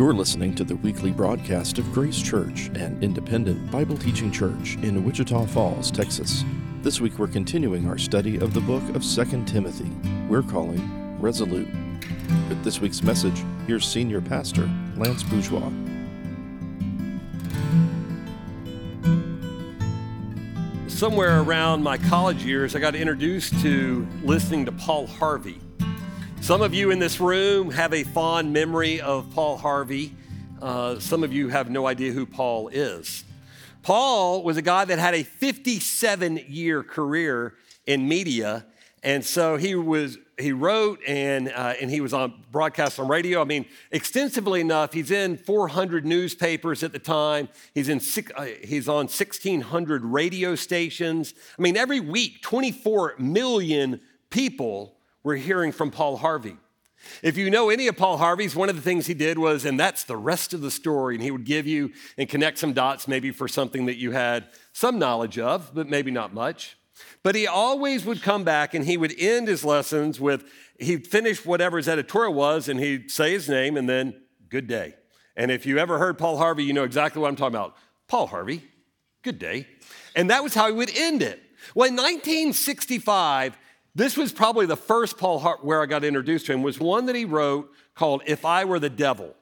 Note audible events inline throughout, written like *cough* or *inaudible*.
You're listening to the weekly broadcast of Grace Church, an independent Bible teaching church in Wichita Falls, Texas. This week we're continuing our study of the book of 2 Timothy. We're calling Resolute. With this week's message, here's Senior Pastor Lance Bourgeois. Somewhere around my college years, I got introduced to listening to Paul Harvey. Some of you in this room have a fond memory of Paul Harvey. Uh, some of you have no idea who Paul is. Paul was a guy that had a 57 year career in media. And so he was he wrote and uh, and he was on broadcast on radio. I mean, extensively enough. He's in 400 newspapers at the time. He's in uh, he's on 1,600 radio stations. I mean, every week, 24 million people were hearing from Paul Harvey. If you know any of Paul Harvey's, one of the things he did was, and that's the rest of the story, and he would give you and connect some dots maybe for something that you had some knowledge of, but maybe not much. But he always would come back and he would end his lessons with, he'd finish whatever his editorial was, and he'd say his name and then, good day. And if you ever heard Paul Harvey, you know exactly what I'm talking about. Paul Harvey, good day. And that was how he would end it. Well, in 1965, this was probably the first Paul Harvey where I got introduced to him was one that he wrote called If I Were the Devil.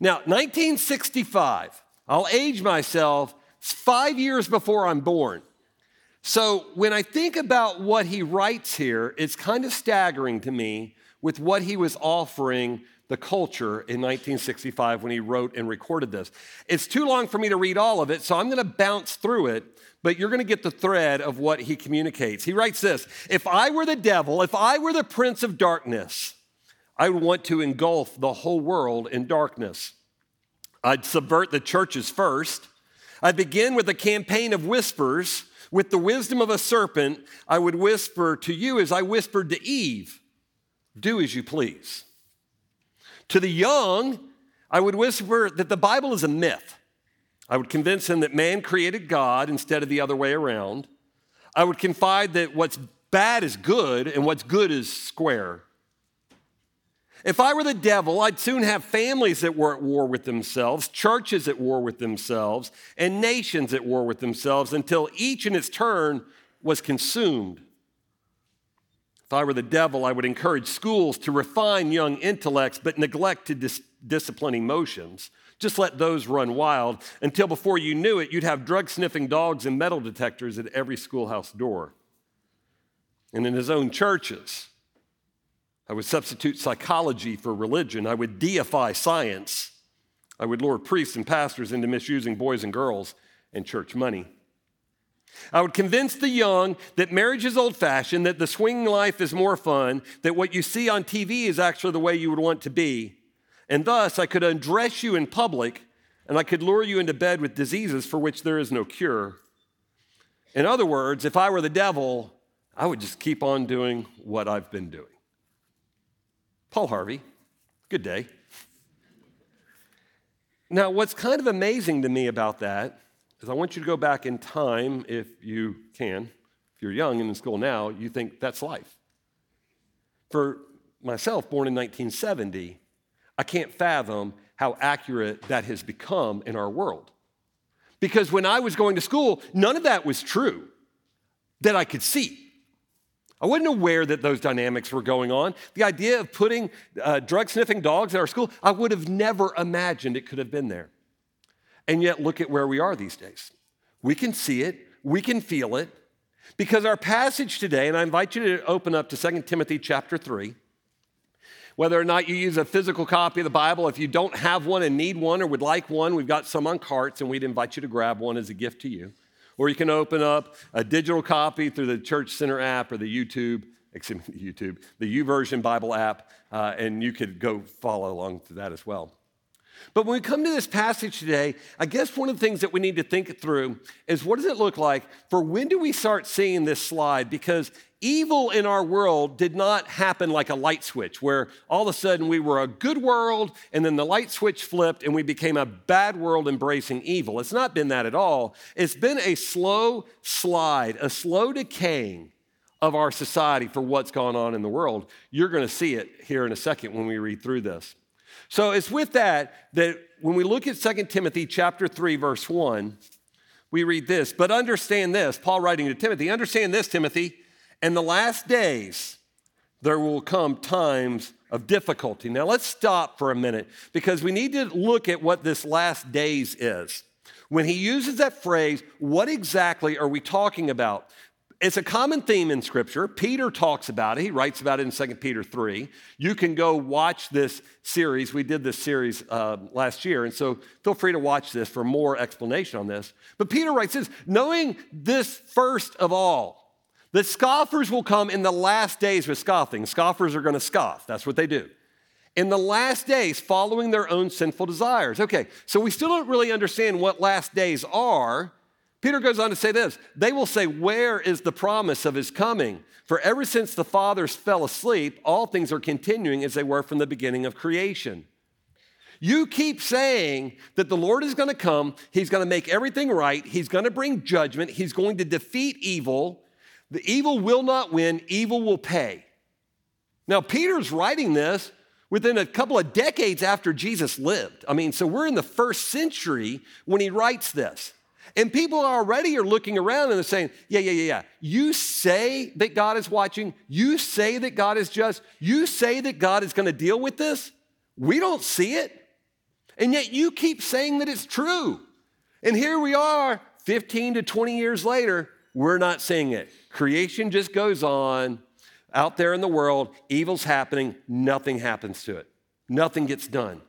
Now, 1965, I'll age myself five years before I'm born. So when I think about what he writes here, it's kind of staggering to me with what he was offering the culture in 1965 when he wrote and recorded this. It's too long for me to read all of it, so I'm going to bounce through it but you're going to get the thread of what he communicates. He writes this If I were the devil, if I were the prince of darkness, I would want to engulf the whole world in darkness. I'd subvert the churches first. I'd begin with a campaign of whispers. With the wisdom of a serpent, I would whisper to you as I whispered to Eve do as you please. To the young, I would whisper that the Bible is a myth. I would convince him that man created God instead of the other way around. I would confide that what's bad is good and what's good is square. If I were the devil, I'd soon have families that were at war with themselves, churches at war with themselves, and nations at war with themselves until each in its turn was consumed. If I were the devil, I would encourage schools to refine young intellects but neglect to dis- discipline emotions. Just let those run wild until before you knew it, you'd have drug sniffing dogs and metal detectors at every schoolhouse door. And in his own churches, I would substitute psychology for religion. I would deify science. I would lure priests and pastors into misusing boys and girls and church money. I would convince the young that marriage is old fashioned, that the swinging life is more fun, that what you see on TV is actually the way you would want to be, and thus, I could undress you in public and I could lure you into bed with diseases for which there is no cure. In other words, if I were the devil, I would just keep on doing what I've been doing. Paul Harvey, good day. Now, what's kind of amazing to me about that is I want you to go back in time if you can. If you're young and in school now, you think that's life. For myself, born in 1970, I can't fathom how accurate that has become in our world. Because when I was going to school, none of that was true that I could see. I wasn't aware that those dynamics were going on. The idea of putting uh, drug sniffing dogs in our school, I would have never imagined it could have been there. And yet, look at where we are these days. We can see it, we can feel it, because our passage today, and I invite you to open up to 2 Timothy chapter 3. Whether or not you use a physical copy of the Bible, if you don't have one and need one or would like one, we've got some on carts and we'd invite you to grab one as a gift to you. Or you can open up a digital copy through the Church Center app or the YouTube, excuse me, *laughs* YouTube, the YouVersion Bible app, uh, and you could go follow along to that as well. But when we come to this passage today, I guess one of the things that we need to think through is what does it look like for when do we start seeing this slide? Because evil in our world did not happen like a light switch, where all of a sudden we were a good world and then the light switch flipped and we became a bad world embracing evil. It's not been that at all. It's been a slow slide, a slow decaying of our society for what's gone on in the world. You're going to see it here in a second when we read through this. So it's with that that when we look at 2 Timothy chapter 3 verse 1, we read this, but understand this, Paul writing to Timothy, understand this Timothy, in the last days there will come times of difficulty. Now let's stop for a minute because we need to look at what this last days is. When he uses that phrase, what exactly are we talking about? It's a common theme in Scripture. Peter talks about it. He writes about it in 2 Peter 3. You can go watch this series. We did this series uh, last year, and so feel free to watch this for more explanation on this. But Peter writes this knowing this first of all, that scoffers will come in the last days with scoffing. Scoffers are going to scoff, that's what they do. In the last days, following their own sinful desires. Okay, so we still don't really understand what last days are. Peter goes on to say this They will say, Where is the promise of his coming? For ever since the fathers fell asleep, all things are continuing as they were from the beginning of creation. You keep saying that the Lord is going to come, He's going to make everything right, He's going to bring judgment, He's going to defeat evil. The evil will not win, evil will pay. Now, Peter's writing this within a couple of decades after Jesus lived. I mean, so we're in the first century when he writes this. And people already are looking around and they're saying, yeah, yeah, yeah, yeah. You say that God is watching. You say that God is just. You say that God is going to deal with this. We don't see it. And yet you keep saying that it's true. And here we are, 15 to 20 years later, we're not seeing it. Creation just goes on out there in the world, evil's happening, nothing happens to it. Nothing gets done.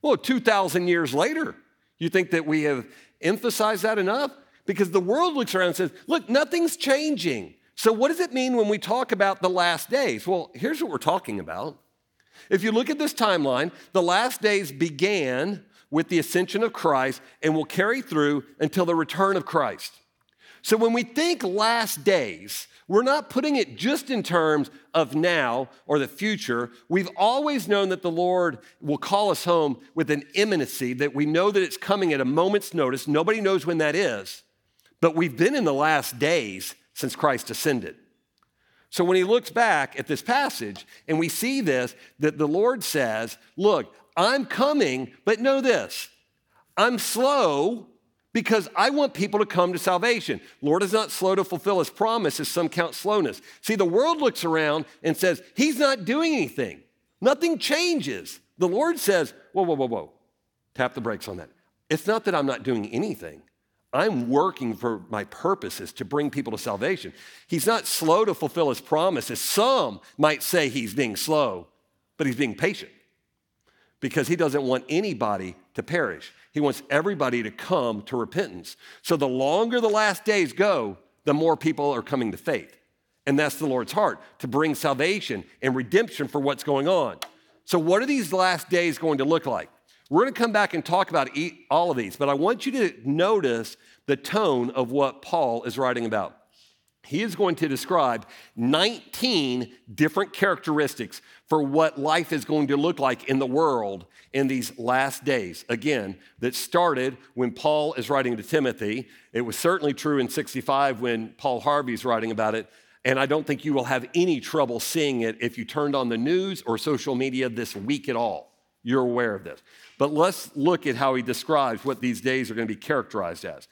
Well, 2,000 years later, you think that we have emphasized that enough? Because the world looks around and says, look, nothing's changing. So, what does it mean when we talk about the last days? Well, here's what we're talking about. If you look at this timeline, the last days began with the ascension of Christ and will carry through until the return of Christ. So, when we think last days, we're not putting it just in terms of now or the future. We've always known that the Lord will call us home with an imminency, that we know that it's coming at a moment's notice. Nobody knows when that is, but we've been in the last days since Christ ascended. So when he looks back at this passage and we see this, that the Lord says, Look, I'm coming, but know this I'm slow because I want people to come to salvation. Lord is not slow to fulfill his promise, as some count slowness. See, the world looks around and says, He's not doing anything. Nothing changes. The Lord says, Whoa, whoa, whoa, whoa. Tap the brakes on that. It's not that I'm not doing anything. I'm working for my purposes to bring people to salvation. He's not slow to fulfill his promises. Some might say he's being slow, but he's being patient because he doesn't want anybody to perish. He wants everybody to come to repentance. So the longer the last days go, the more people are coming to faith. And that's the Lord's heart to bring salvation and redemption for what's going on. So, what are these last days going to look like? We're going to come back and talk about all of these, but I want you to notice the tone of what Paul is writing about. He is going to describe 19 different characteristics for what life is going to look like in the world in these last days. Again, that started when Paul is writing to Timothy. It was certainly true in 65 when Paul Harvey is writing about it. And I don't think you will have any trouble seeing it if you turned on the news or social media this week at all. You're aware of this. But let's look at how he describes what these days are going to be characterized as.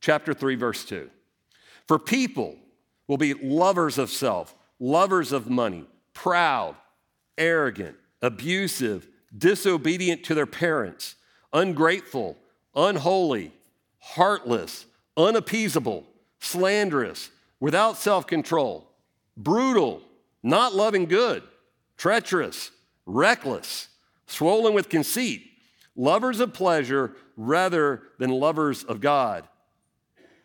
Chapter 3, verse 2. For people will be lovers of self, lovers of money, proud, arrogant, abusive disobedient to their parents, ungrateful, unholy, heartless, unappeasable, slanderous, without self control, brutal, not loving good, treacherous, reckless, swollen with conceit, lovers of pleasure rather than lovers of God,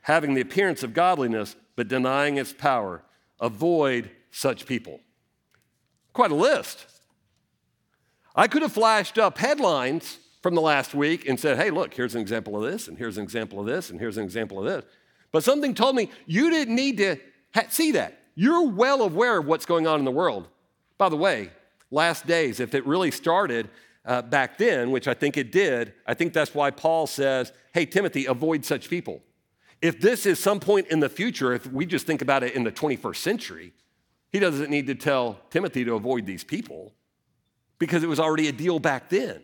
having the appearance of godliness but denying its power. Avoid such people. Quite a list. I could have flashed up headlines from the last week and said, hey, look, here's an example of this, and here's an example of this, and here's an example of this. But something told me you didn't need to see that. You're well aware of what's going on in the world. By the way, last days, if it really started uh, back then, which I think it did, I think that's why Paul says, hey, Timothy, avoid such people. If this is some point in the future, if we just think about it in the 21st century, he doesn't need to tell Timothy to avoid these people because it was already a deal back then.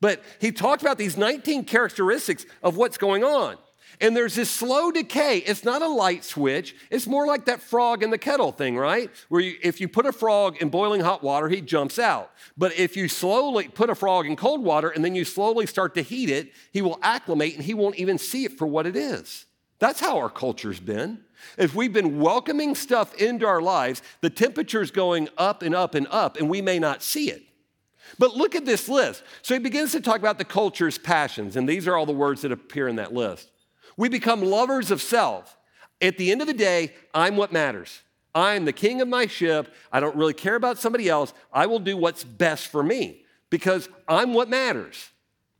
But he talked about these 19 characteristics of what's going on. And there's this slow decay. It's not a light switch. It's more like that frog in the kettle thing, right? Where you, if you put a frog in boiling hot water, he jumps out. But if you slowly put a frog in cold water and then you slowly start to heat it, he will acclimate and he won't even see it for what it is. That's how our culture's been. If we've been welcoming stuff into our lives, the temperature's going up and up and up, and we may not see it. But look at this list. So he begins to talk about the culture's passions, and these are all the words that appear in that list. We become lovers of self. At the end of the day, I'm what matters. I'm the king of my ship. I don't really care about somebody else. I will do what's best for me because I'm what matters.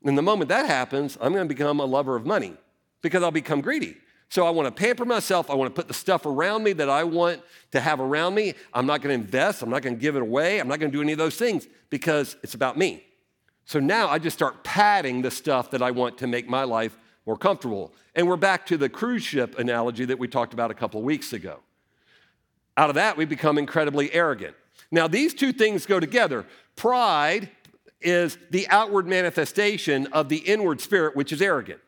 And the moment that happens, I'm going to become a lover of money because I'll become greedy. So I want to pamper myself. I want to put the stuff around me that I want to have around me. I'm not going to invest. I'm not going to give it away. I'm not going to do any of those things because it's about me. So now I just start padding the stuff that I want to make my life more comfortable. And we're back to the cruise ship analogy that we talked about a couple of weeks ago. Out of that, we become incredibly arrogant. Now, these two things go together. Pride is the outward manifestation of the inward spirit, which is arrogant.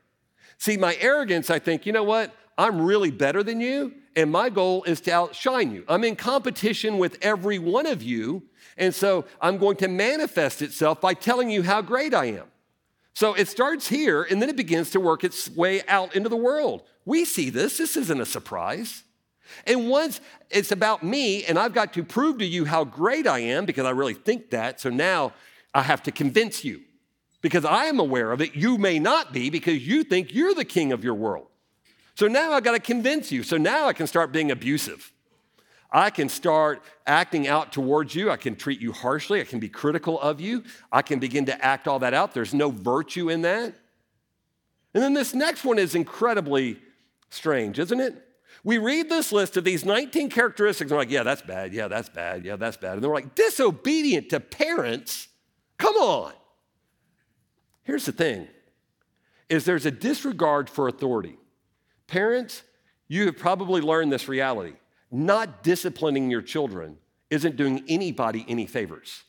See, my arrogance, I think, you know what? I'm really better than you, and my goal is to outshine you. I'm in competition with every one of you, and so I'm going to manifest itself by telling you how great I am. So it starts here, and then it begins to work its way out into the world. We see this, this isn't a surprise. And once it's about me, and I've got to prove to you how great I am because I really think that, so now I have to convince you because I am aware of it. You may not be because you think you're the king of your world. So now I've got to convince you. So now I can start being abusive. I can start acting out towards you. I can treat you harshly. I can be critical of you. I can begin to act all that out. There's no virtue in that. And then this next one is incredibly strange, isn't it? We read this list of these 19 characteristics, and we're like, yeah, that's bad. Yeah, that's bad. Yeah, that's bad. And they're like, disobedient to parents? Come on. Here's the thing is there's a disregard for authority. Parents, you have probably learned this reality. Not disciplining your children isn't doing anybody any favors.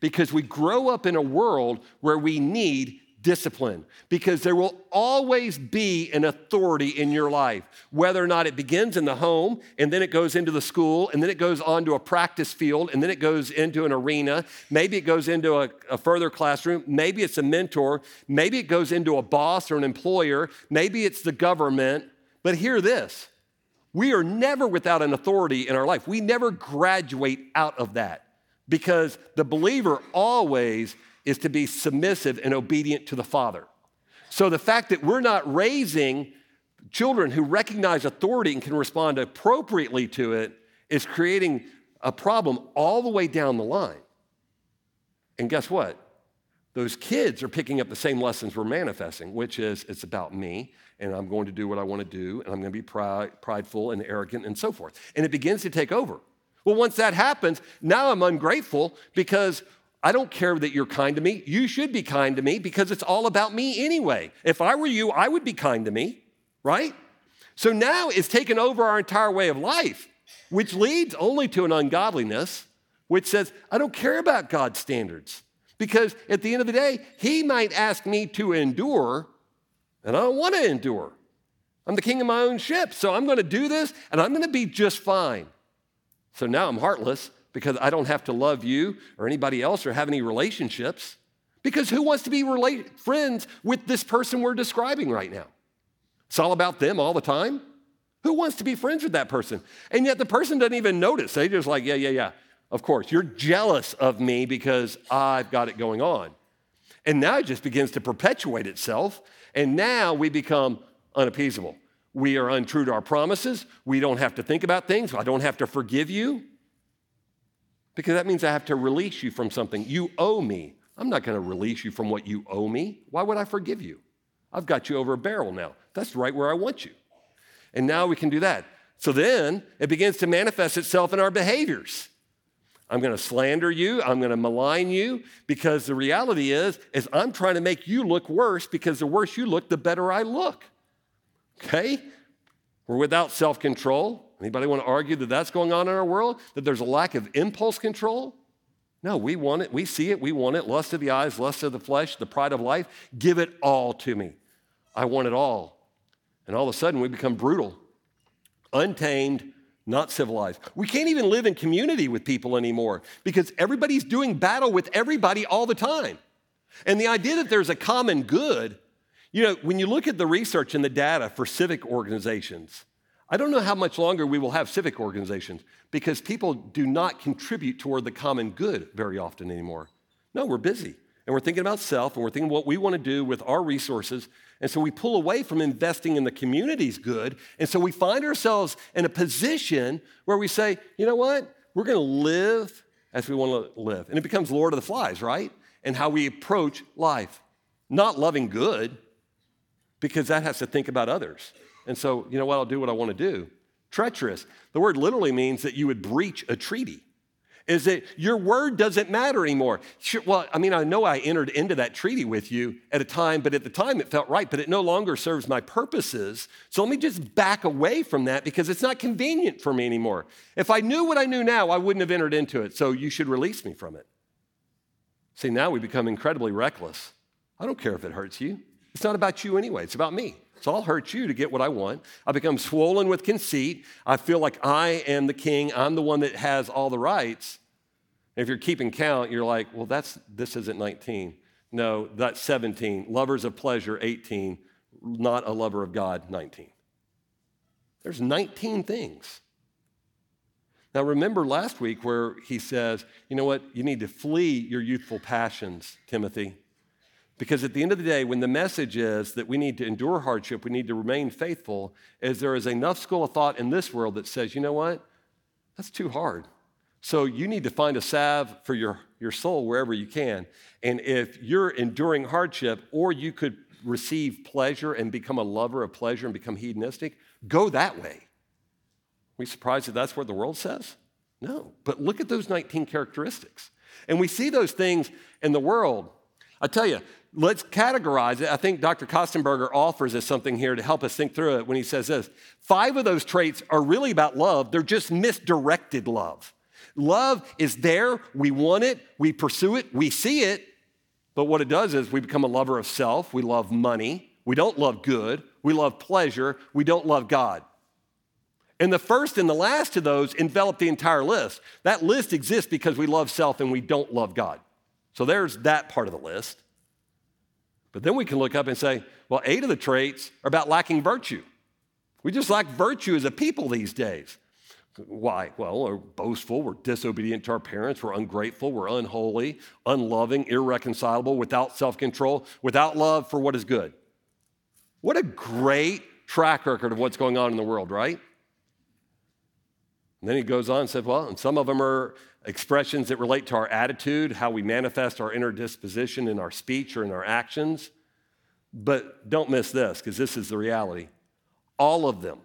Because we grow up in a world where we need discipline because there will always be an authority in your life, whether or not it begins in the home and then it goes into the school and then it goes on to a practice field and then it goes into an arena. Maybe it goes into a, a further classroom. Maybe it's a mentor. Maybe it goes into a boss or an employer. Maybe it's the government. But hear this we are never without an authority in our life. We never graduate out of that because the believer always is to be submissive and obedient to the Father. So the fact that we're not raising children who recognize authority and can respond appropriately to it is creating a problem all the way down the line. And guess what? Those kids are picking up the same lessons we're manifesting, which is it's about me, and I'm going to do what I want to do, and I'm going to be pride, prideful and arrogant and so forth. And it begins to take over. Well, once that happens, now I'm ungrateful because I don't care that you're kind to me. You should be kind to me because it's all about me anyway. If I were you, I would be kind to me, right? So now it's taken over our entire way of life, which leads only to an ungodliness, which says, I don't care about God's standards. Because at the end of the day, He might ask me to endure, and I don't want to endure. I'm the king of my own ship, so I'm going to do this, and I'm going to be just fine. So now I'm heartless, because I don't have to love you or anybody else or have any relationships. Because who wants to be relate- friends with this person we're describing right now? It's all about them all the time. Who wants to be friends with that person? And yet the person doesn't even notice. They just like, yeah, yeah, yeah. Of course, you're jealous of me because I've got it going on. And now it just begins to perpetuate itself. And now we become unappeasable. We are untrue to our promises. We don't have to think about things. I don't have to forgive you because that means I have to release you from something. You owe me. I'm not going to release you from what you owe me. Why would I forgive you? I've got you over a barrel now. That's right where I want you. And now we can do that. So then it begins to manifest itself in our behaviors. I'm going to slander you, I'm going to malign you because the reality is is I'm trying to make you look worse because the worse you look the better I look. Okay? We're without self-control. Anybody want to argue that that's going on in our world? That there's a lack of impulse control? No, we want it. We see it. We want it. Lust of the eyes, lust of the flesh, the pride of life. Give it all to me. I want it all. And all of a sudden, we become brutal, untamed, not civilized. We can't even live in community with people anymore because everybody's doing battle with everybody all the time. And the idea that there's a common good, you know, when you look at the research and the data for civic organizations, I don't know how much longer we will have civic organizations because people do not contribute toward the common good very often anymore. No, we're busy and we're thinking about self and we're thinking what we want to do with our resources. And so we pull away from investing in the community's good. And so we find ourselves in a position where we say, you know what? We're going to live as we want to live. And it becomes Lord of the Flies, right? And how we approach life. Not loving good, because that has to think about others. And so, you know what? I'll do what I want to do. Treacherous. The word literally means that you would breach a treaty. Is that your word doesn't matter anymore? Sure, well, I mean, I know I entered into that treaty with you at a time, but at the time it felt right, but it no longer serves my purposes. So let me just back away from that because it's not convenient for me anymore. If I knew what I knew now, I wouldn't have entered into it. So you should release me from it. See, now we become incredibly reckless. I don't care if it hurts you. It's not about you anyway, it's about me. So I'll hurt you to get what I want. I become swollen with conceit. I feel like I am the king. I'm the one that has all the rights. if you're keeping count, you're like, well, that's this isn't 19. No, that's 17. Lovers of pleasure, 18. Not a lover of God, 19. There's 19 things. Now, remember last week where he says, you know what? You need to flee your youthful passions, Timothy. Because at the end of the day, when the message is that we need to endure hardship, we need to remain faithful, is there is enough school of thought in this world that says, you know what? That's too hard. So you need to find a salve for your, your soul wherever you can. And if you're enduring hardship, or you could receive pleasure and become a lover of pleasure and become hedonistic, go that way. We surprised that that's what the world says? No. But look at those 19 characteristics. And we see those things in the world. I tell you, let's categorize it. I think Dr. Kostenberger offers us something here to help us think through it when he says this. Five of those traits are really about love, they're just misdirected love. Love is there, we want it, we pursue it, we see it, but what it does is we become a lover of self, we love money, we don't love good, we love pleasure, we don't love God. And the first and the last of those envelop the entire list. That list exists because we love self and we don't love God. So there's that part of the list. But then we can look up and say, well, eight of the traits are about lacking virtue. We just lack virtue as a people these days. Why? Well, we're boastful, we're disobedient to our parents, we're ungrateful, we're unholy, unloving, irreconcilable, without self control, without love for what is good. What a great track record of what's going on in the world, right? And then he goes on and said, well, and some of them are expressions that relate to our attitude, how we manifest our inner disposition in our speech or in our actions. But don't miss this, because this is the reality. All of them,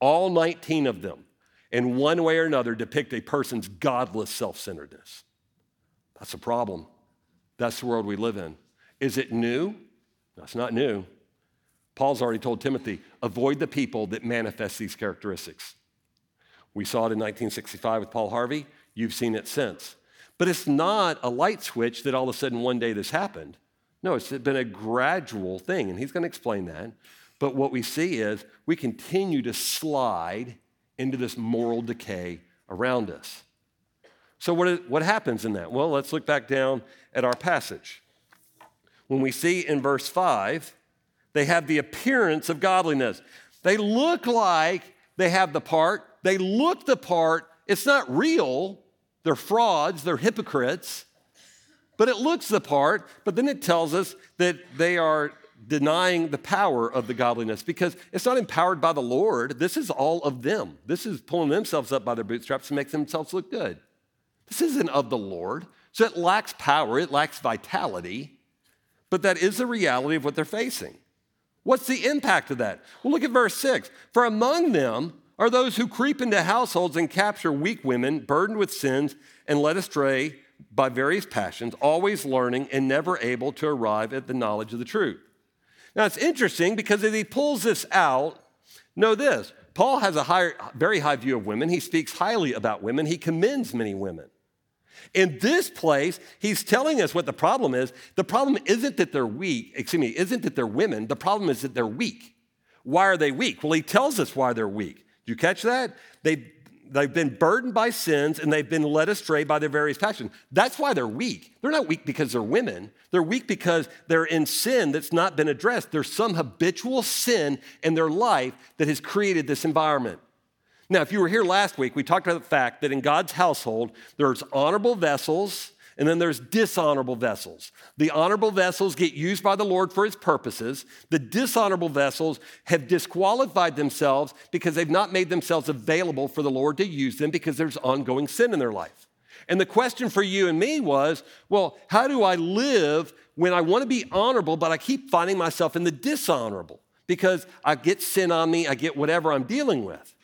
all 19 of them, in one way or another, depict a person's godless self centeredness. That's a problem. That's the world we live in. Is it new? That's not new. Paul's already told Timothy avoid the people that manifest these characteristics. We saw it in 1965 with Paul Harvey. You've seen it since. But it's not a light switch that all of a sudden one day this happened. No, it's been a gradual thing, and he's going to explain that. But what we see is we continue to slide into this moral decay around us. So, what, is, what happens in that? Well, let's look back down at our passage. When we see in verse 5, they have the appearance of godliness. They look like they have the part, they look the part, it's not real. They're frauds, they're hypocrites, but it looks the part. But then it tells us that they are denying the power of the godliness because it's not empowered by the Lord. This is all of them. This is pulling themselves up by their bootstraps to make themselves look good. This isn't of the Lord. So it lacks power, it lacks vitality, but that is the reality of what they're facing. What's the impact of that? Well, look at verse 6. For among them are those who creep into households and capture weak women burdened with sins and led astray by various passions, always learning and never able to arrive at the knowledge of the truth. Now it's interesting because as he pulls this out, know this Paul has a high, very high view of women. He speaks highly about women, he commends many women. In this place, he's telling us what the problem is. The problem isn't that they're weak, excuse me, isn't that they're women. The problem is that they're weak. Why are they weak? Well, he tells us why they're weak. You catch that? They, they've been burdened by sins and they've been led astray by their various passions. That's why they're weak. They're not weak because they're women. They're weak because they're in sin that's not been addressed. There's some habitual sin in their life that has created this environment. Now, if you were here last week, we talked about the fact that in God's household, there's honorable vessels and then there's dishonorable vessels. The honorable vessels get used by the Lord for his purposes. The dishonorable vessels have disqualified themselves because they've not made themselves available for the Lord to use them because there's ongoing sin in their life. And the question for you and me was well, how do I live when I want to be honorable, but I keep finding myself in the dishonorable? Because I get sin on me, I get whatever I'm dealing with.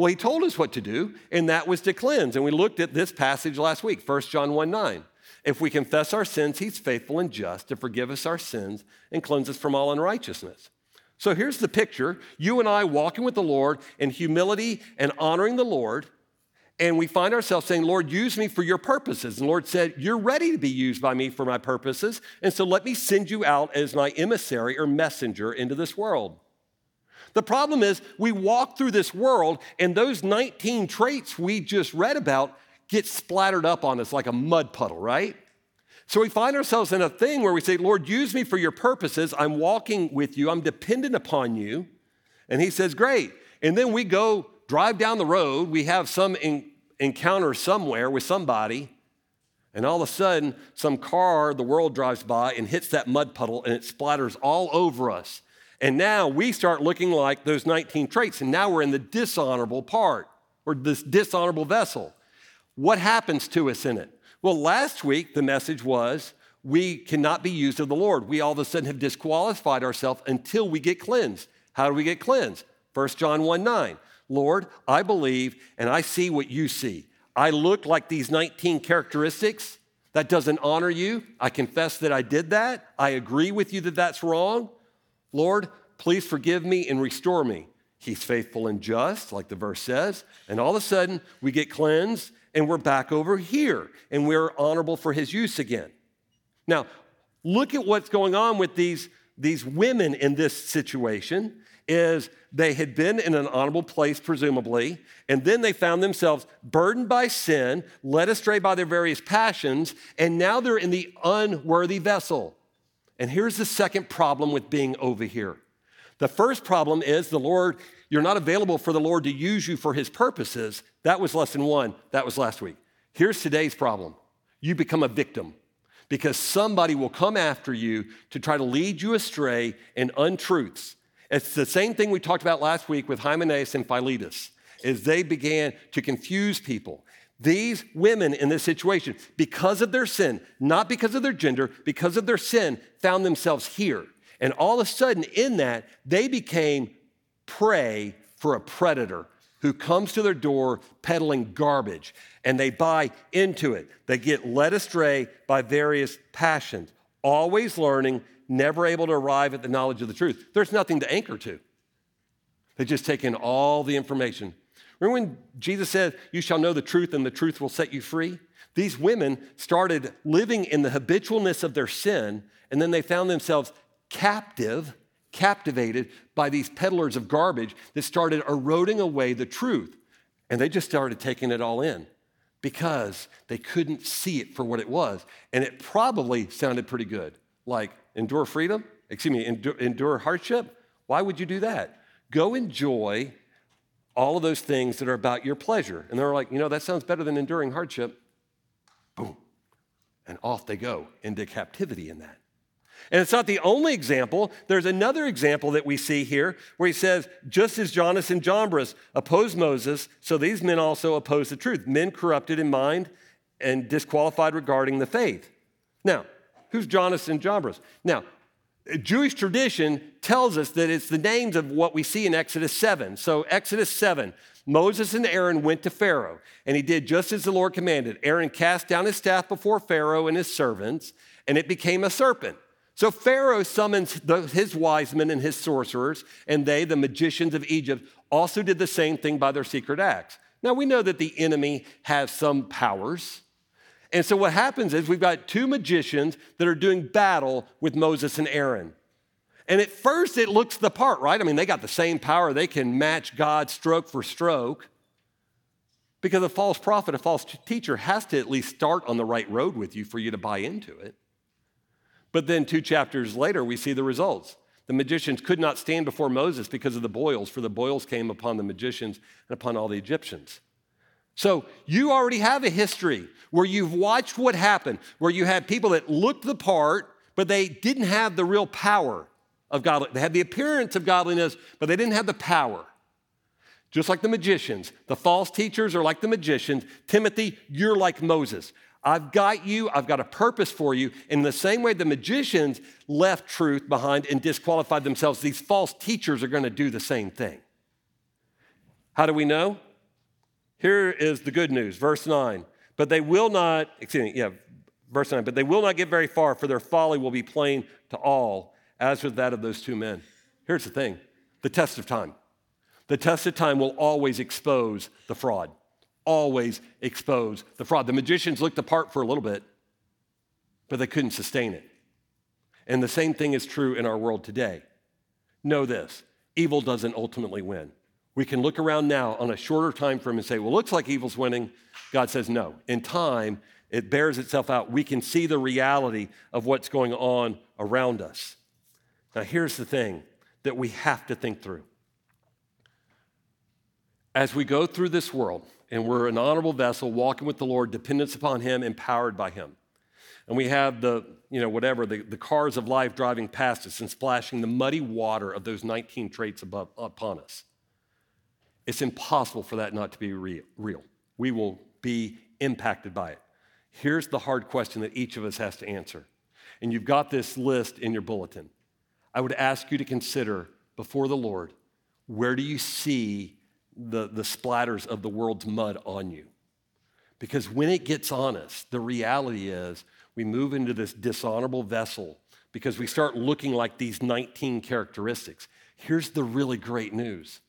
Well, he told us what to do, and that was to cleanse. And we looked at this passage last week, 1 John 1 9. If we confess our sins, he's faithful and just to forgive us our sins and cleanse us from all unrighteousness. So here's the picture you and I walking with the Lord in humility and honoring the Lord. And we find ourselves saying, Lord, use me for your purposes. And Lord said, You're ready to be used by me for my purposes. And so let me send you out as my emissary or messenger into this world. The problem is, we walk through this world, and those 19 traits we just read about get splattered up on us like a mud puddle, right? So we find ourselves in a thing where we say, Lord, use me for your purposes. I'm walking with you, I'm dependent upon you. And He says, Great. And then we go drive down the road, we have some in- encounter somewhere with somebody, and all of a sudden, some car, the world drives by and hits that mud puddle and it splatters all over us. And now we start looking like those 19 traits, and now we're in the dishonorable part or this dishonorable vessel. What happens to us in it? Well, last week the message was we cannot be used of the Lord. We all of a sudden have disqualified ourselves until we get cleansed. How do we get cleansed? 1 John 1 9. Lord, I believe and I see what you see. I look like these 19 characteristics. That doesn't honor you. I confess that I did that. I agree with you that that's wrong. Lord, please forgive me and restore me. He's faithful and just, like the verse says. And all of a sudden, we get cleansed and we're back over here and we're honorable for his use again. Now, look at what's going on with these, these women in this situation is they had been in an honorable place presumably and then they found themselves burdened by sin led astray by their various passions and now they're in the unworthy vessel and here's the second problem with being over here. The first problem is the Lord, you're not available for the Lord to use you for his purposes. That was lesson one. That was last week. Here's today's problem you become a victim because somebody will come after you to try to lead you astray in untruths. It's the same thing we talked about last week with Hymenaeus and Philetus, as they began to confuse people. These women in this situation, because of their sin, not because of their gender, because of their sin, found themselves here. And all of a sudden, in that, they became prey for a predator who comes to their door peddling garbage and they buy into it. They get led astray by various passions, always learning, never able to arrive at the knowledge of the truth. There's nothing to anchor to. They just take in all the information Remember when Jesus said, You shall know the truth, and the truth will set you free? These women started living in the habitualness of their sin, and then they found themselves captive, captivated by these peddlers of garbage that started eroding away the truth. And they just started taking it all in because they couldn't see it for what it was. And it probably sounded pretty good, like endure freedom, excuse me, endure, endure hardship. Why would you do that? Go enjoy all of those things that are about your pleasure. And they're like, you know, that sounds better than enduring hardship. Boom. And off they go into captivity in that. And it's not the only example. There's another example that we see here where he says, just as Jannes and Jambres opposed Moses, so these men also oppose the truth. Men corrupted in mind and disqualified regarding the faith. Now, who's Jannes and Jambres? Now, Jewish tradition tells us that it's the names of what we see in Exodus 7. So, Exodus 7, Moses and Aaron went to Pharaoh, and he did just as the Lord commanded. Aaron cast down his staff before Pharaoh and his servants, and it became a serpent. So, Pharaoh summons the, his wise men and his sorcerers, and they, the magicians of Egypt, also did the same thing by their secret acts. Now, we know that the enemy has some powers, And so what happens is we've got two magicians that are doing battle with Moses and Aaron. And at first it looks the part, right? I mean, they got the same power, they can match God stroke for stroke. Because a false prophet, a false teacher has to at least start on the right road with you for you to buy into it. But then two chapters later, we see the results. The magicians could not stand before Moses because of the boils, for the boils came upon the magicians and upon all the Egyptians. So you already have a history where you've watched what happened, where you had people that looked the part, but they didn't have the real power of God. They had the appearance of godliness, but they didn't have the power. Just like the magicians, the false teachers are like the magicians. Timothy, you're like Moses. I've got you, I've got a purpose for you. In the same way the magicians left truth behind and disqualified themselves, these false teachers are going to do the same thing. How do we know? Here is the good news, verse 9. But they will not, excuse me, yeah, verse 9, but they will not get very far, for their folly will be plain to all, as was that of those two men. Here's the thing the test of time. The test of time will always expose the fraud always expose the fraud. The magicians looked apart for a little bit, but they couldn't sustain it. And the same thing is true in our world today. Know this evil doesn't ultimately win. We can look around now on a shorter time frame and say, well, looks like evil's winning. God says, no. In time, it bears itself out. We can see the reality of what's going on around us. Now, here's the thing that we have to think through. As we go through this world, and we're an honorable vessel walking with the Lord, dependence upon Him, empowered by Him. And we have the, you know, whatever, the, the cars of life driving past us and splashing the muddy water of those 19 traits above, upon us. It's impossible for that not to be real. We will be impacted by it. Here's the hard question that each of us has to answer. And you've got this list in your bulletin. I would ask you to consider before the Lord where do you see the, the splatters of the world's mud on you. Because when it gets on us, the reality is we move into this dishonorable vessel because we start looking like these 19 characteristics. Here's the really great news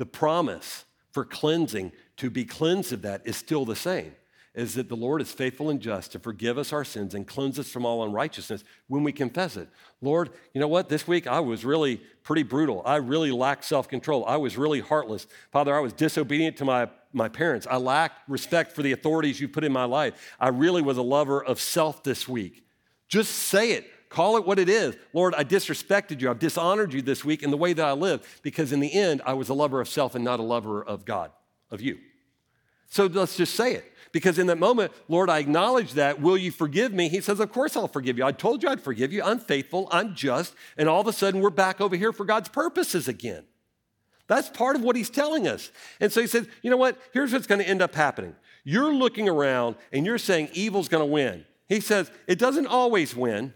the promise for cleansing, to be cleansed of that, is still the same is that the Lord is faithful and just to forgive us our sins and cleanse us from all unrighteousness when we confess it. Lord, you know what? This week I was really pretty brutal. I really lacked self control. I was really heartless. Father, I was disobedient to my, my parents. I lacked respect for the authorities you put in my life. I really was a lover of self this week. Just say it. Call it what it is. Lord, I disrespected you. I've dishonored you this week in the way that I live because in the end, I was a lover of self and not a lover of God, of you. So let's just say it. Because in that moment, Lord, I acknowledge that. Will you forgive me? He says, Of course I'll forgive you. I told you I'd forgive you. I'm faithful. I'm just. And all of a sudden, we're back over here for God's purposes again. That's part of what he's telling us. And so he says, You know what? Here's what's going to end up happening. You're looking around and you're saying evil's going to win. He says, It doesn't always win.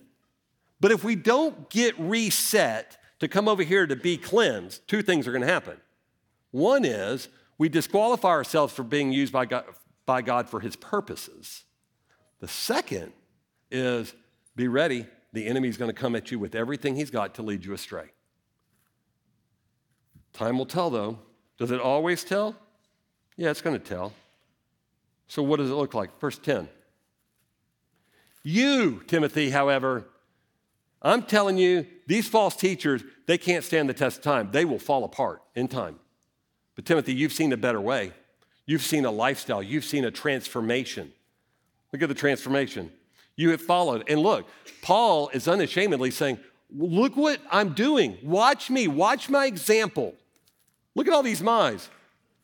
But if we don't get reset to come over here to be cleansed, two things are going to happen. One is we disqualify ourselves for being used by God, by God for his purposes. The second is be ready. The enemy's going to come at you with everything he's got to lead you astray. Time will tell, though. Does it always tell? Yeah, it's going to tell. So, what does it look like? Verse 10. You, Timothy, however, I'm telling you, these false teachers, they can't stand the test of time. They will fall apart in time. But, Timothy, you've seen a better way. You've seen a lifestyle, you've seen a transformation. Look at the transformation. You have followed. And look, Paul is unashamedly saying, Look what I'm doing. Watch me. Watch my example. Look at all these my's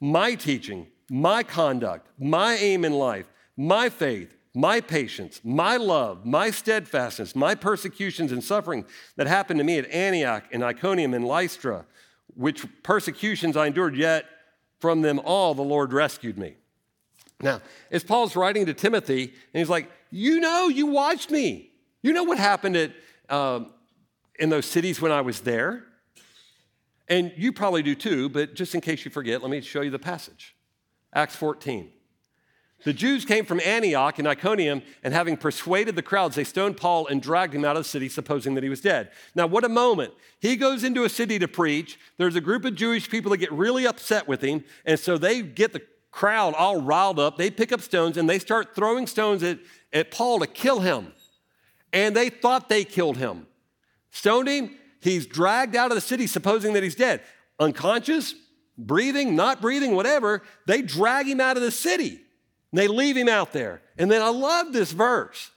my teaching, my conduct, my aim in life, my faith, my patience, my love, my steadfastness, my persecutions and suffering that happened to me at Antioch and Iconium and Lystra, which persecutions I endured, yet from them all, the Lord rescued me. Now, as Paul's writing to Timothy, and he's like, You know, you watched me. You know what happened at, um, in those cities when I was there? And you probably do too, but just in case you forget, let me show you the passage Acts 14. The Jews came from Antioch and Iconium, and having persuaded the crowds, they stoned Paul and dragged him out of the city, supposing that he was dead. Now, what a moment. He goes into a city to preach. There's a group of Jewish people that get really upset with him, and so they get the crowd all riled up. They pick up stones and they start throwing stones at, at Paul to kill him. And they thought they killed him. Stoned him. He's dragged out of the city, supposing that he's dead. Unconscious, breathing, not breathing, whatever. They drag him out of the city. They leave him out there. And then I love this verse.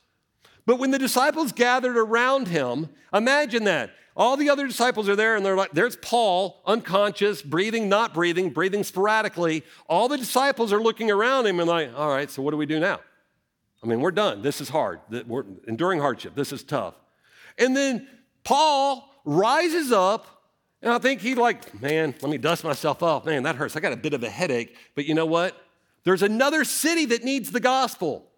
But when the disciples gathered around him, imagine that. All the other disciples are there, and they're like, there's Paul, unconscious, breathing, not breathing, breathing sporadically. All the disciples are looking around him and like, all right, so what do we do now? I mean, we're done. This is hard. We're enduring hardship. This is tough. And then Paul rises up, and I think he like, man, let me dust myself off. Man, that hurts. I got a bit of a headache. But you know what? There's another city that needs the gospel.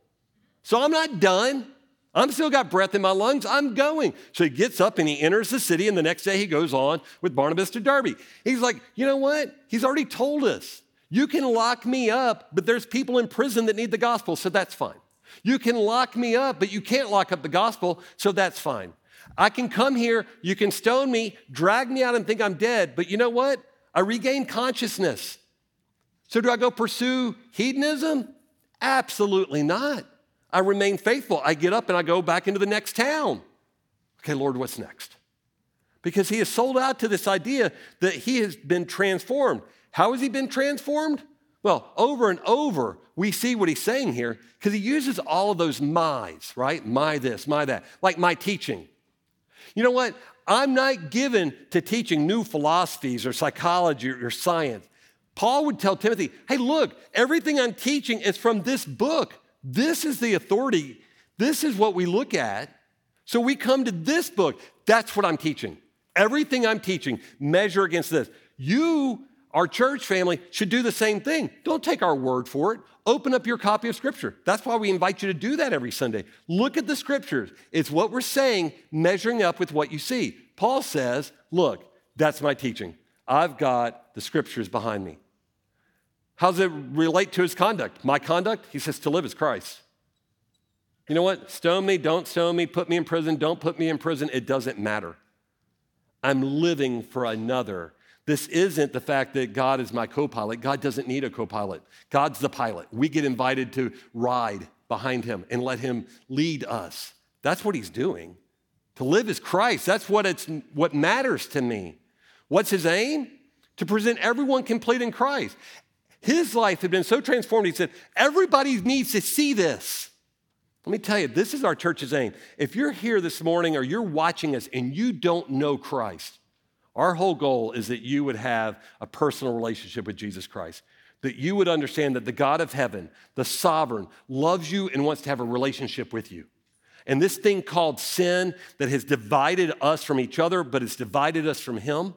So I'm not done. I'm still got breath in my lungs. I'm going. So he gets up and he enters the city, and the next day he goes on with Barnabas to Derbe. He's like, you know what? He's already told us. You can lock me up, but there's people in prison that need the gospel, so that's fine. You can lock me up, but you can't lock up the gospel, so that's fine. I can come here, you can stone me, drag me out and think I'm dead, but you know what? I regain consciousness. So do I go pursue hedonism? Absolutely not. I remain faithful. I get up and I go back into the next town. Okay, Lord, what's next? Because he has sold out to this idea that he has been transformed. How has he been transformed? Well, over and over, we see what he's saying here because he uses all of those my's, right? My this, my that, like my teaching. You know what? I'm not given to teaching new philosophies or psychology or science. Paul would tell Timothy, hey, look, everything I'm teaching is from this book. This is the authority. This is what we look at. So we come to this book. That's what I'm teaching. Everything I'm teaching, measure against this. You, our church family, should do the same thing. Don't take our word for it. Open up your copy of Scripture. That's why we invite you to do that every Sunday. Look at the Scriptures. It's what we're saying, measuring up with what you see. Paul says, Look, that's my teaching. I've got the Scriptures behind me. How does it relate to his conduct? My conduct? He says, to live is Christ. You know what? Stone me, don't stone me, put me in prison, don't put me in prison. It doesn't matter. I'm living for another. This isn't the fact that God is my co pilot. God doesn't need a co pilot. God's the pilot. We get invited to ride behind him and let him lead us. That's what he's doing. To live is Christ. That's what, it's, what matters to me. What's his aim? To present everyone complete in Christ. His life had been so transformed, he said, Everybody needs to see this. Let me tell you, this is our church's aim. If you're here this morning or you're watching us and you don't know Christ, our whole goal is that you would have a personal relationship with Jesus Christ. That you would understand that the God of heaven, the sovereign, loves you and wants to have a relationship with you. And this thing called sin that has divided us from each other, but has divided us from Him.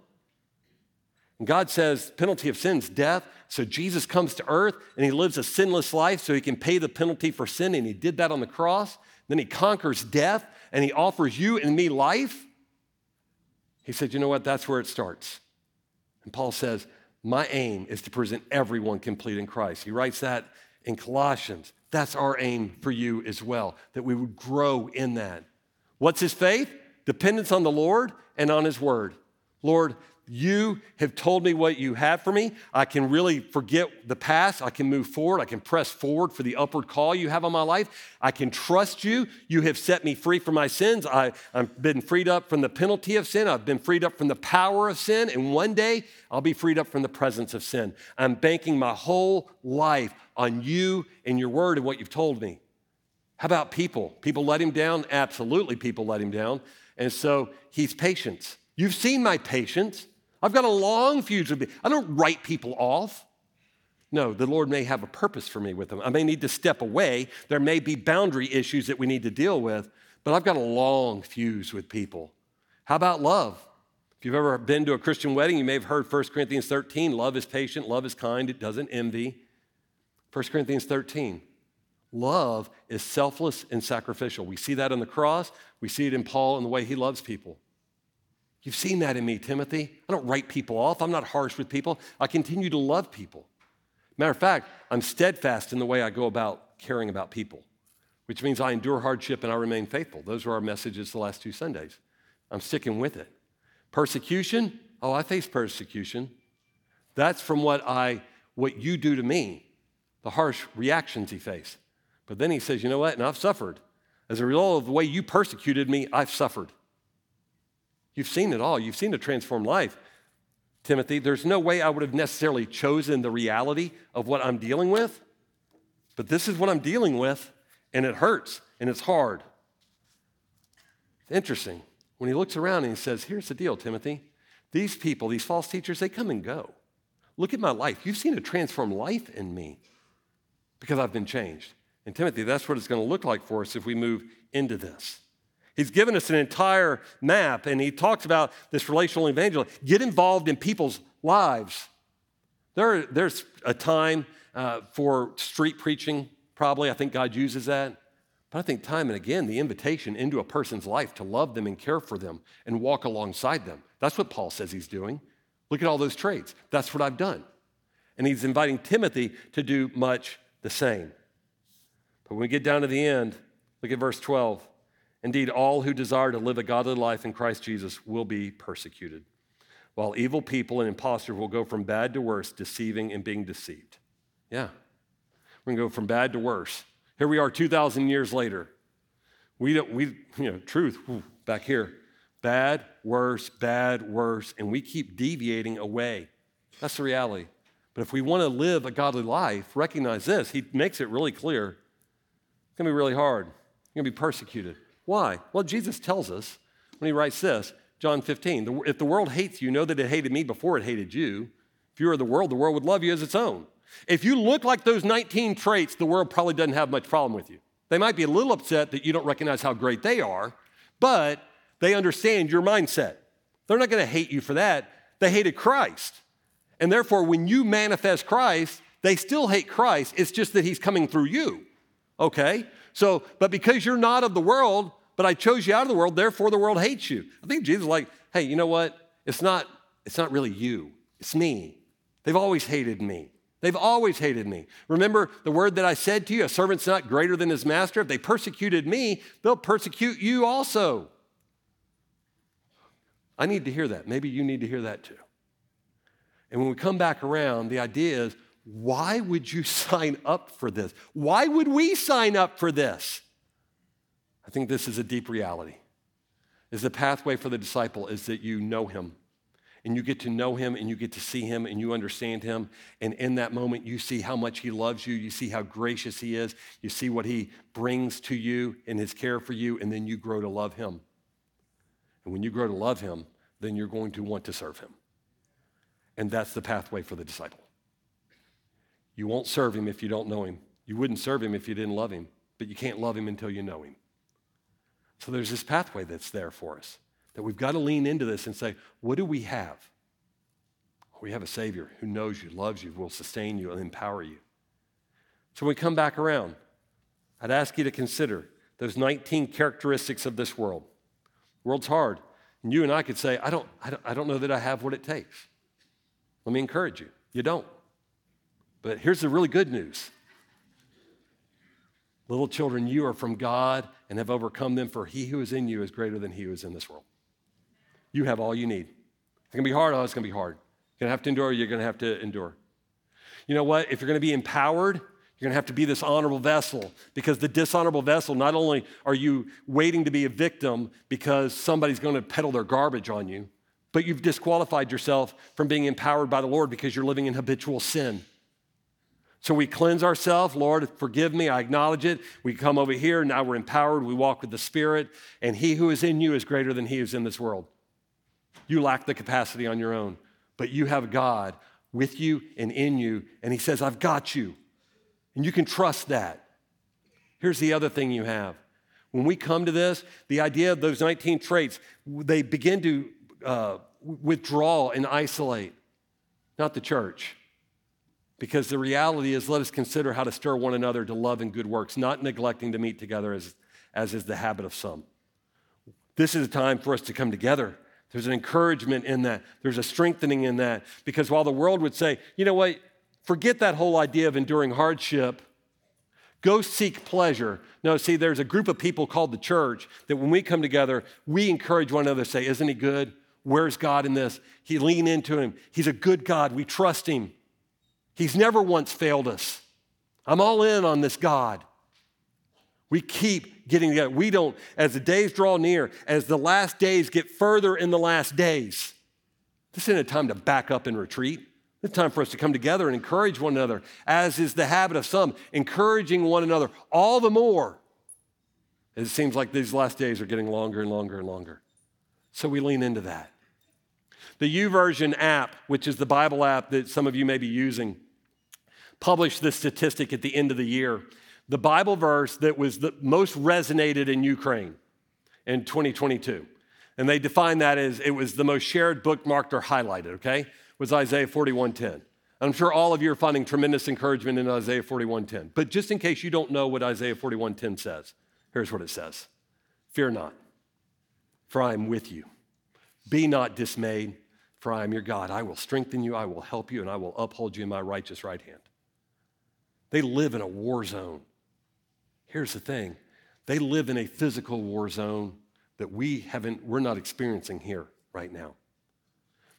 And God says, penalty of sin is death. So Jesus comes to earth and he lives a sinless life so he can pay the penalty for sin. And he did that on the cross. Then he conquers death and he offers you and me life. He said, You know what? That's where it starts. And Paul says, My aim is to present everyone complete in Christ. He writes that in Colossians. That's our aim for you as well, that we would grow in that. What's his faith? Dependence on the Lord and on his word. Lord, you have told me what you have for me. I can really forget the past. I can move forward. I can press forward for the upward call you have on my life. I can trust you. You have set me free from my sins. I, I've been freed up from the penalty of sin. I've been freed up from the power of sin. And one day I'll be freed up from the presence of sin. I'm banking my whole life on you and your word and what you've told me. How about people? People let him down? Absolutely, people let him down. And so he's patient. You've seen my patience. I've got a long fuse with me. I don't write people off. No, the Lord may have a purpose for me with them. I may need to step away. There may be boundary issues that we need to deal with, but I've got a long fuse with people. How about love? If you've ever been to a Christian wedding, you may have heard 1 Corinthians 13 love is patient, love is kind, it doesn't envy. 1 Corinthians 13 love is selfless and sacrificial. We see that on the cross, we see it in Paul and the way he loves people. You've seen that in me, Timothy. I don't write people off. I'm not harsh with people. I continue to love people. Matter of fact, I'm steadfast in the way I go about caring about people, which means I endure hardship and I remain faithful. Those are our messages the last two Sundays. I'm sticking with it. Persecution? Oh, I face persecution. That's from what I what you do to me. the harsh reactions he faced. But then he says, You know what? And I've suffered. As a result of the way you persecuted me, I've suffered. You've seen it all. You've seen a transformed life. Timothy, there's no way I would have necessarily chosen the reality of what I'm dealing with, but this is what I'm dealing with, and it hurts and it's hard. Interesting. When he looks around and he says, Here's the deal, Timothy. These people, these false teachers, they come and go. Look at my life. You've seen a transformed life in me because I've been changed. And Timothy, that's what it's going to look like for us if we move into this. He's given us an entire map and he talks about this relational evangelism. Get involved in people's lives. There, there's a time uh, for street preaching, probably. I think God uses that. But I think time and again, the invitation into a person's life to love them and care for them and walk alongside them. That's what Paul says he's doing. Look at all those traits. That's what I've done. And he's inviting Timothy to do much the same. But when we get down to the end, look at verse 12. Indeed, all who desire to live a godly life in Christ Jesus will be persecuted, while evil people and impostors will go from bad to worse, deceiving and being deceived. Yeah. We're to go from bad to worse. Here we are 2,000 years later. We don't, we, you know, truth, back here. Bad, worse, bad, worse, and we keep deviating away. That's the reality. But if we want to live a godly life, recognize this. He makes it really clear. It's to be really hard. You're to be persecuted. Why? Well, Jesus tells us when he writes this, John 15, if the world hates you, know that it hated me before it hated you. If you were the world, the world would love you as its own. If you look like those 19 traits, the world probably doesn't have much problem with you. They might be a little upset that you don't recognize how great they are, but they understand your mindset. They're not going to hate you for that. They hated Christ. And therefore, when you manifest Christ, they still hate Christ. It's just that he's coming through you. Okay? So, but because you're not of the world, but I chose you out of the world, therefore the world hates you. I think Jesus is like, hey, you know what? It's not, it's not really you, it's me. They've always hated me. They've always hated me. Remember the word that I said to you a servant's not greater than his master. If they persecuted me, they'll persecute you also. I need to hear that. Maybe you need to hear that too. And when we come back around, the idea is why would you *laughs* sign up for this? Why would we sign up for this? I think this is a deep reality. Is the pathway for the disciple is that you know him and you get to know him and you get to see him and you understand him. And in that moment, you see how much he loves you. You see how gracious he is. You see what he brings to you in his care for you. And then you grow to love him. And when you grow to love him, then you're going to want to serve him. And that's the pathway for the disciple. You won't serve him if you don't know him. You wouldn't serve him if you didn't love him, but you can't love him until you know him. So there's this pathway that's there for us that we've got to lean into this and say, what do we have? We have a Savior who knows you, loves you, will sustain you, and empower you. So when we come back around, I'd ask you to consider those 19 characteristics of this world. The world's hard. And you and I could say, I don't, I don't, I don't know that I have what it takes. Let me encourage you. You don't. But here's the really good news Little children, you are from God and have overcome them, for he who is in you is greater than he who is in this world. You have all you need. It's to be hard. Oh, it's to be hard. You're to have to endure. You're to have to endure. You know what? If you're to be empowered, you're going to have to be this honorable vessel because the dishonorable vessel, not only are you waiting to be a victim because somebody's going to peddle their garbage on you, but you've disqualified yourself from being empowered by the Lord because you're living in habitual sin. So we cleanse ourselves. Lord, forgive me. I acknowledge it. We come over here. Now we're empowered. We walk with the Spirit. And He who is in you is greater than He who's in this world. You lack the capacity on your own, but you have God with you and in you. And He says, I've got you. And you can trust that. Here's the other thing you have. When we come to this, the idea of those 19 traits, they begin to uh, withdraw and isolate, not the church. Because the reality is, let us consider how to stir one another to love and good works, not neglecting to meet together as, as is the habit of some. This is a time for us to come together. There's an encouragement in that, there's a strengthening in that. Because while the world would say, you know what, forget that whole idea of enduring hardship, go seek pleasure. No, see, there's a group of people called the church that when we come together, we encourage one another, to say, Isn't he good? Where's God in this? He lean into him. He's a good God. We trust him. He's never once failed us. I'm all in on this God. We keep getting together. We don't, as the days draw near, as the last days get further in the last days, this isn't a time to back up and retreat. It's time for us to come together and encourage one another, as is the habit of some, encouraging one another all the more. It seems like these last days are getting longer and longer and longer. So we lean into that. The YouVersion app, which is the Bible app that some of you may be using, published this statistic at the end of the year. The Bible verse that was the most resonated in Ukraine in 2022. And they defined that as it was the most shared, bookmarked, or highlighted, okay? Was Isaiah 41:10. I'm sure all of you are finding tremendous encouragement in Isaiah 41:10. But just in case you don't know what Isaiah 41:10 says, here's what it says. Fear not, for I am with you. Be not dismayed, for I am your God. I will strengthen you, I will help you, and I will uphold you in my righteous right hand. They live in a war zone. Here's the thing they live in a physical war zone that we haven't, we're not experiencing here right now.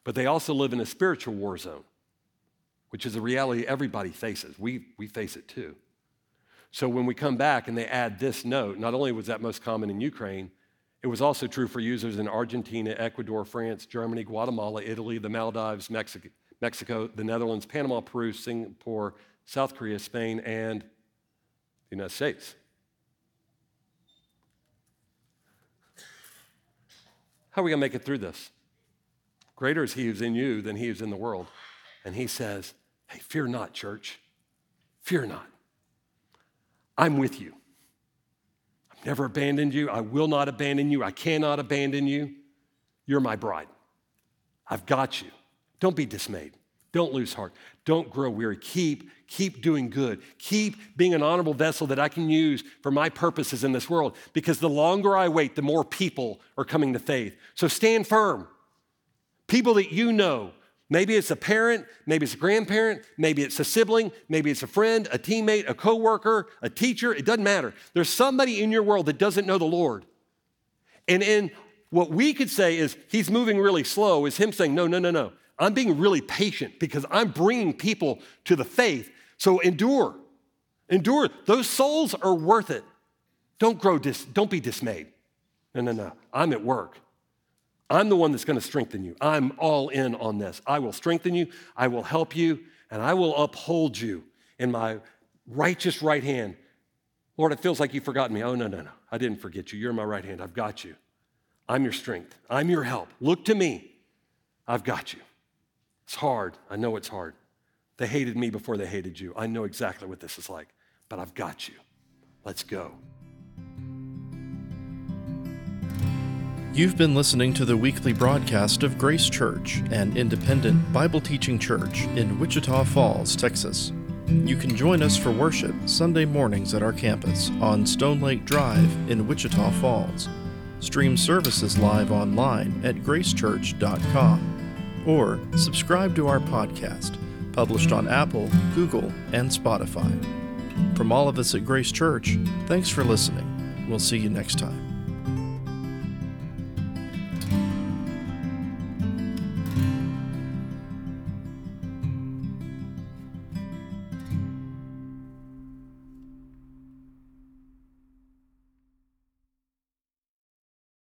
But they also live in a spiritual war zone, which is a reality everybody faces. We, we face it too. So when we come back and they add this note, not only was that most common in Ukraine, it was also true for users in Argentina, Ecuador, France, Germany, Guatemala, Italy, the Maldives, Mexico, Mexico the Netherlands, Panama, Peru, Singapore, South Korea, Spain, and the United States. How are we going to make it through this? Greater is he who's in you than he who's in the world. And he says, Hey, fear not, church. Fear not. I'm with you. I've never abandoned you. I will not abandon you. I cannot abandon you. You're my bride. I've got you. Don't be dismayed. Don't lose heart. Don't grow weary. Keep, keep doing good. Keep being an honorable vessel that I can use for my purposes in this world. Because the longer I wait, the more people are coming to faith. So stand firm. People that you know, maybe it's a parent, maybe it's a grandparent, maybe it's a sibling, maybe it's a friend, a teammate, a coworker, a teacher, it doesn't matter. There's somebody in your world that doesn't know the Lord. And in what we could say is he's moving really slow is him saying, no, no, no, no. I'm being really patient because I'm bringing people to the faith. So endure. Endure. Those souls are worth it. Don't grow dis- don't be dismayed. No, no, no. I'm at work. I'm the one that's going to strengthen you. I'm all in on this. I will strengthen you, I will help you, and I will uphold you in my righteous right hand. Lord, it feels like you've forgotten me. Oh, no, no, no. I didn't forget you. You're in my right hand. I've got you. I'm your strength. I'm your help. Look to me. I've got you. It's hard. I know it's hard. They hated me before they hated you. I know exactly what this is like, but I've got you. Let's go. You've been listening to the weekly broadcast of Grace Church, an independent Bible teaching church in Wichita Falls, Texas. You can join us for worship Sunday mornings at our campus on Stone Lake Drive in Wichita Falls. Stream services live online at gracechurch.com or subscribe to our podcast, published on Apple, Google, and Spotify. From all of us at Grace Church, thanks for listening. We'll see you next time.